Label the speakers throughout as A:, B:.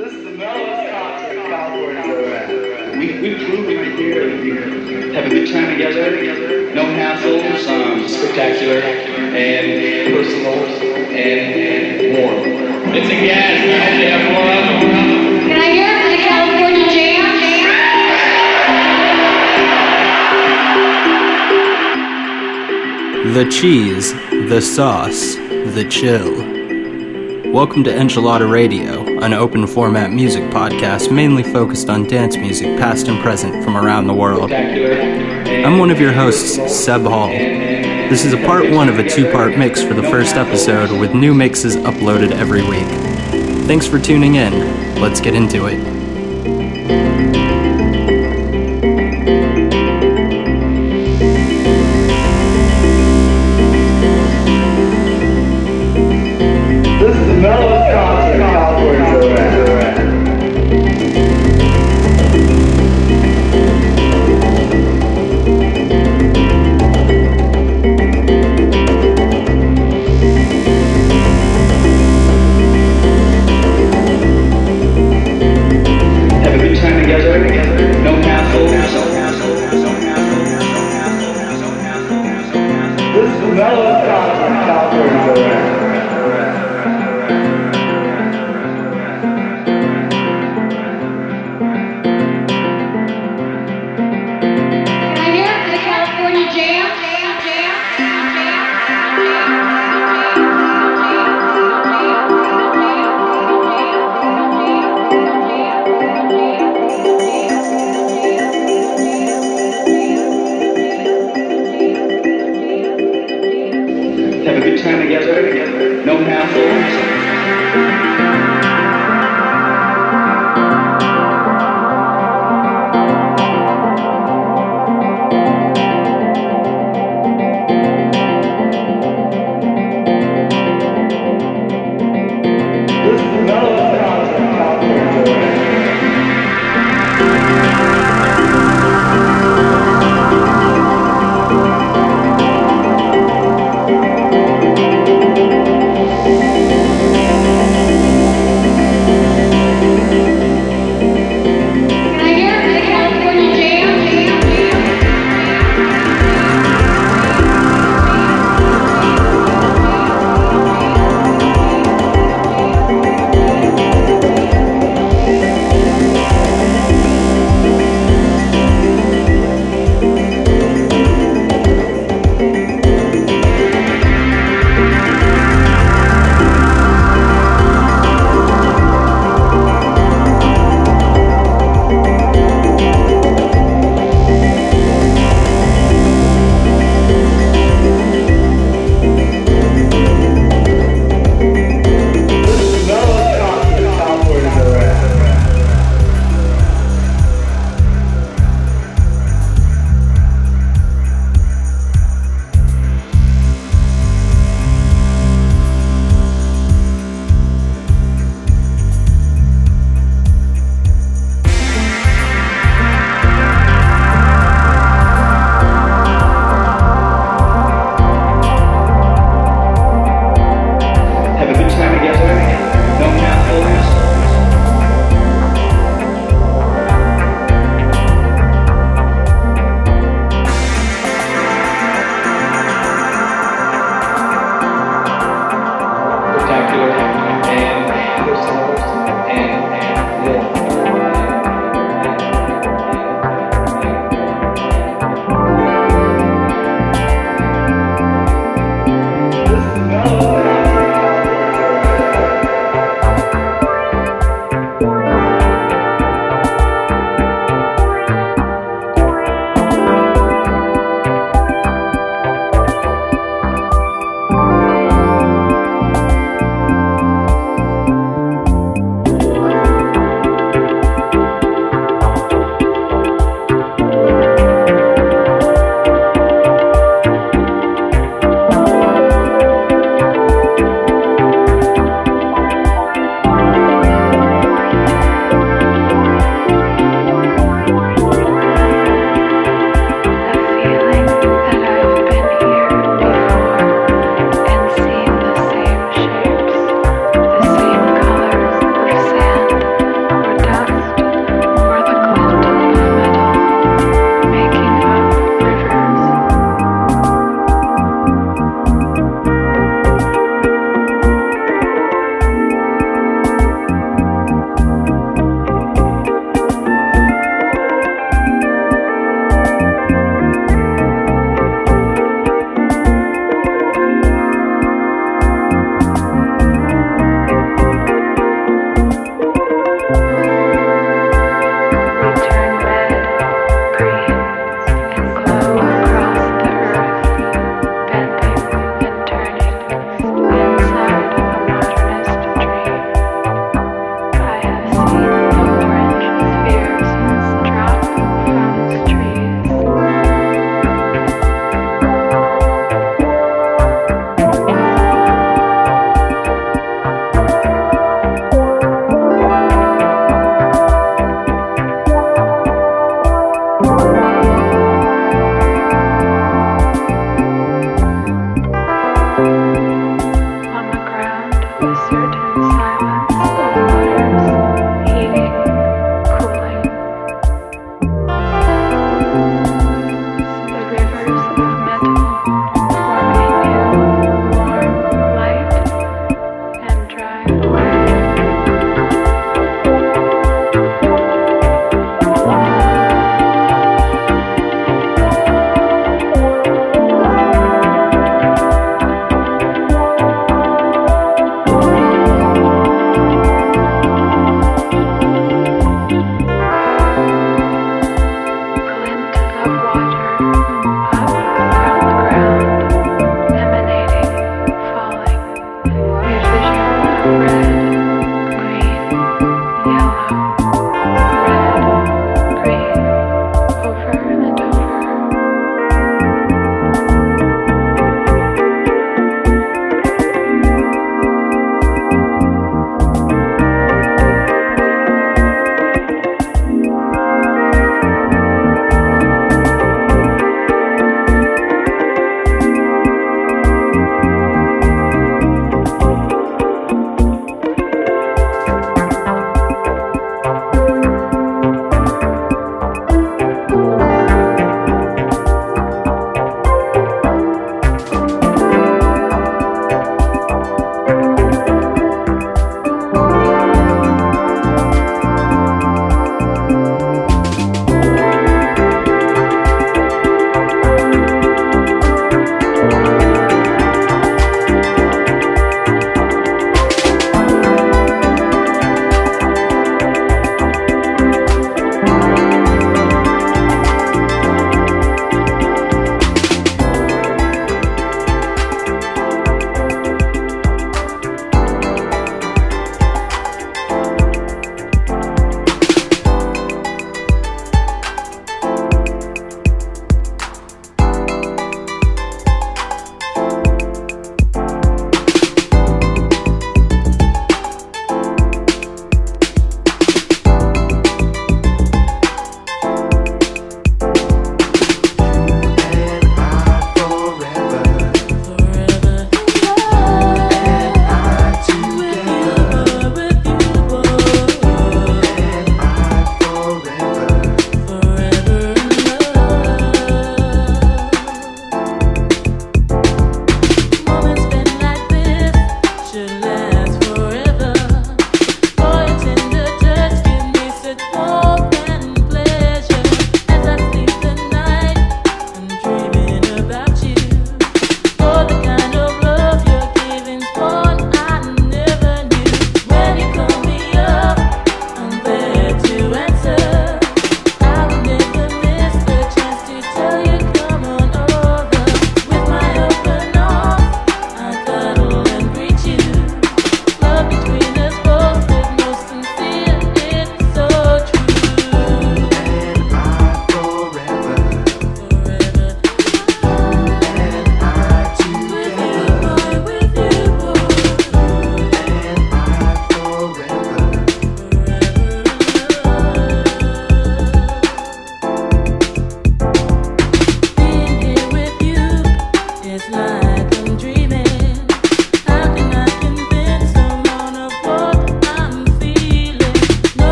A: This is the mellowest concert California's ever had.
B: We, we've proven right here that we have a good time together, no hassles, um, spectacular, and personal, and, and warm. It's a gas, I hope they have more of them.
C: Can I hear it for the California Jam?
D: The cheese, the sauce, the chill. Welcome to Enchilada Radio, an open format music podcast mainly focused on dance music past and present from around the world. I'm one of your hosts, Seb Hall. This is a part one of a two part mix for the first episode, with new mixes uploaded every week. Thanks for tuning in. Let's get into it.
B: Time together, no hassles.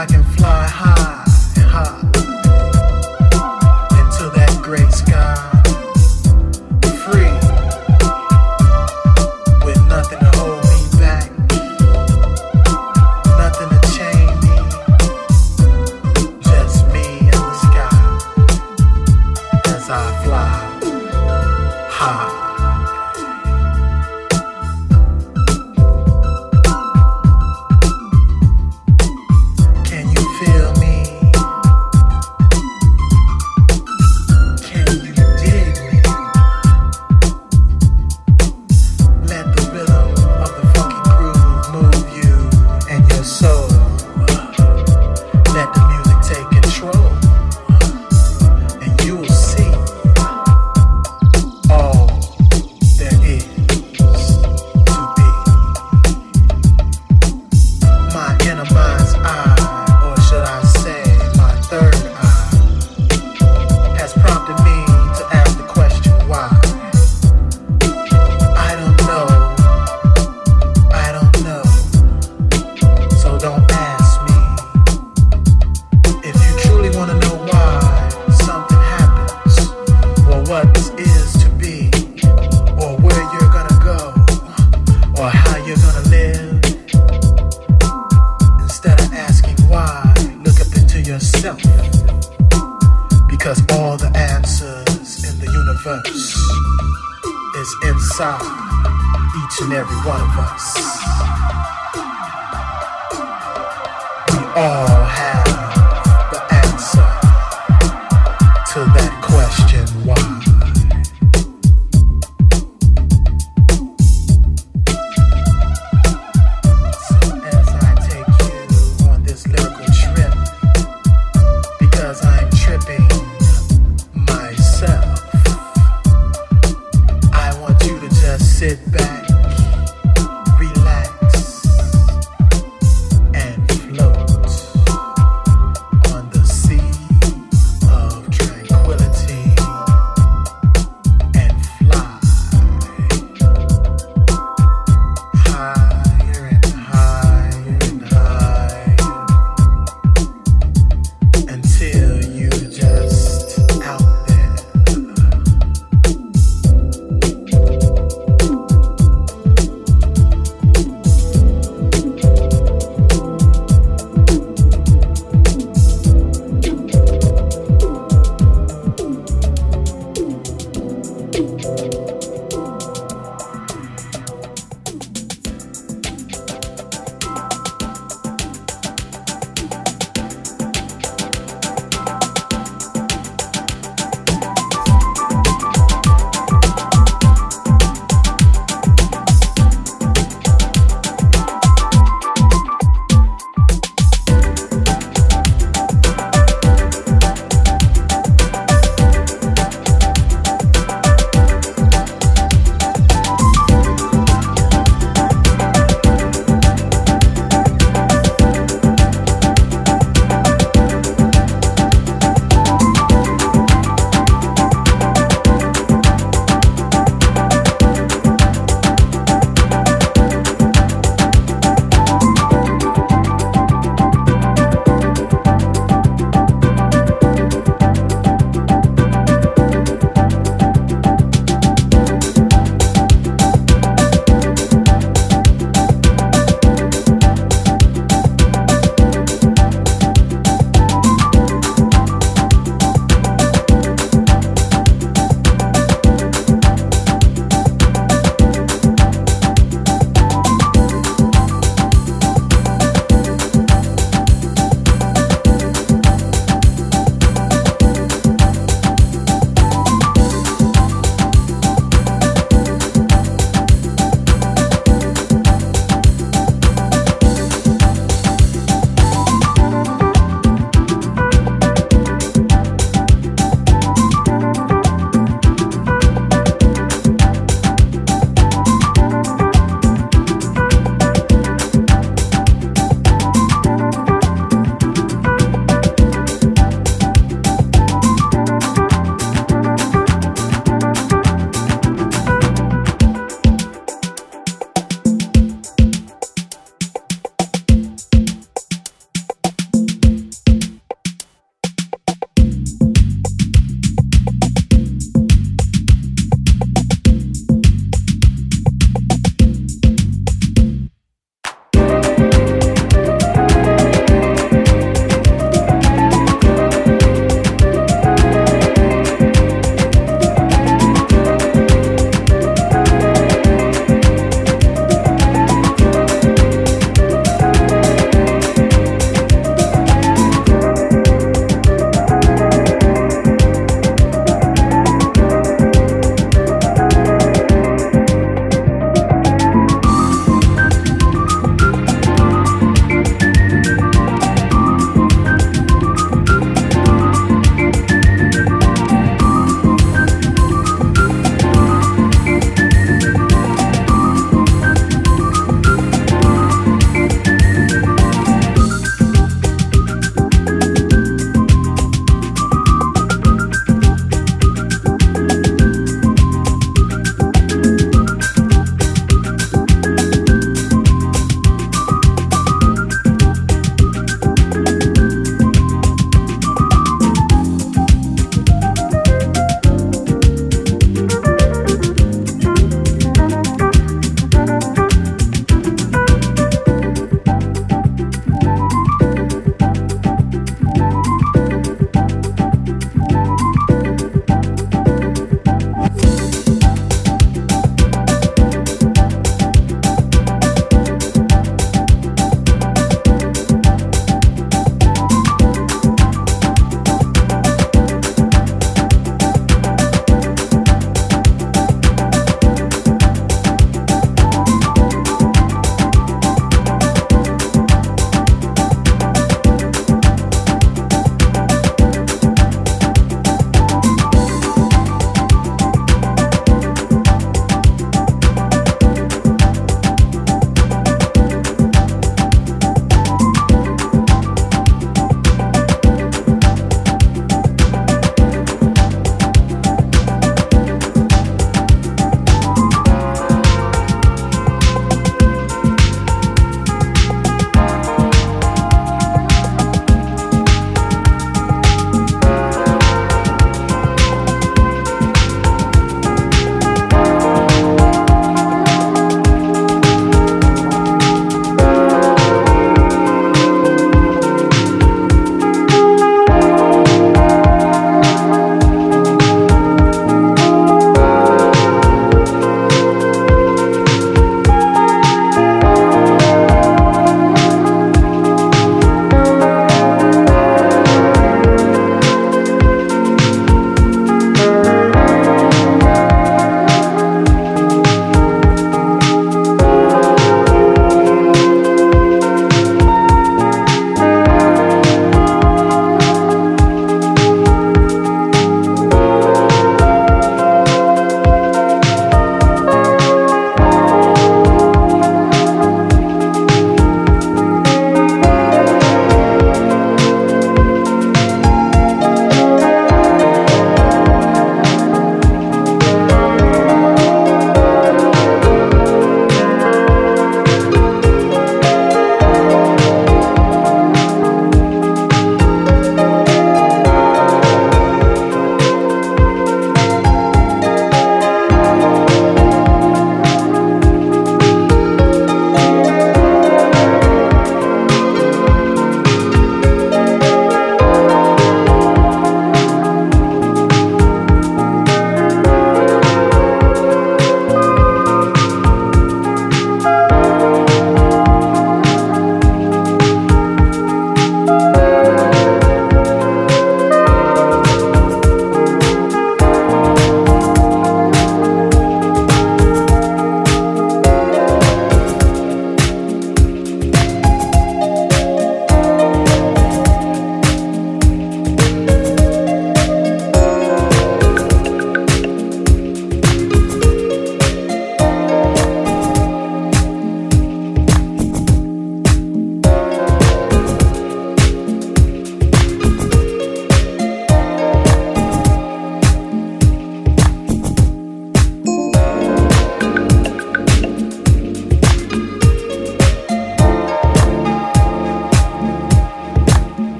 A: I
C: can fly high.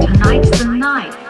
C: Tonight's the
E: night.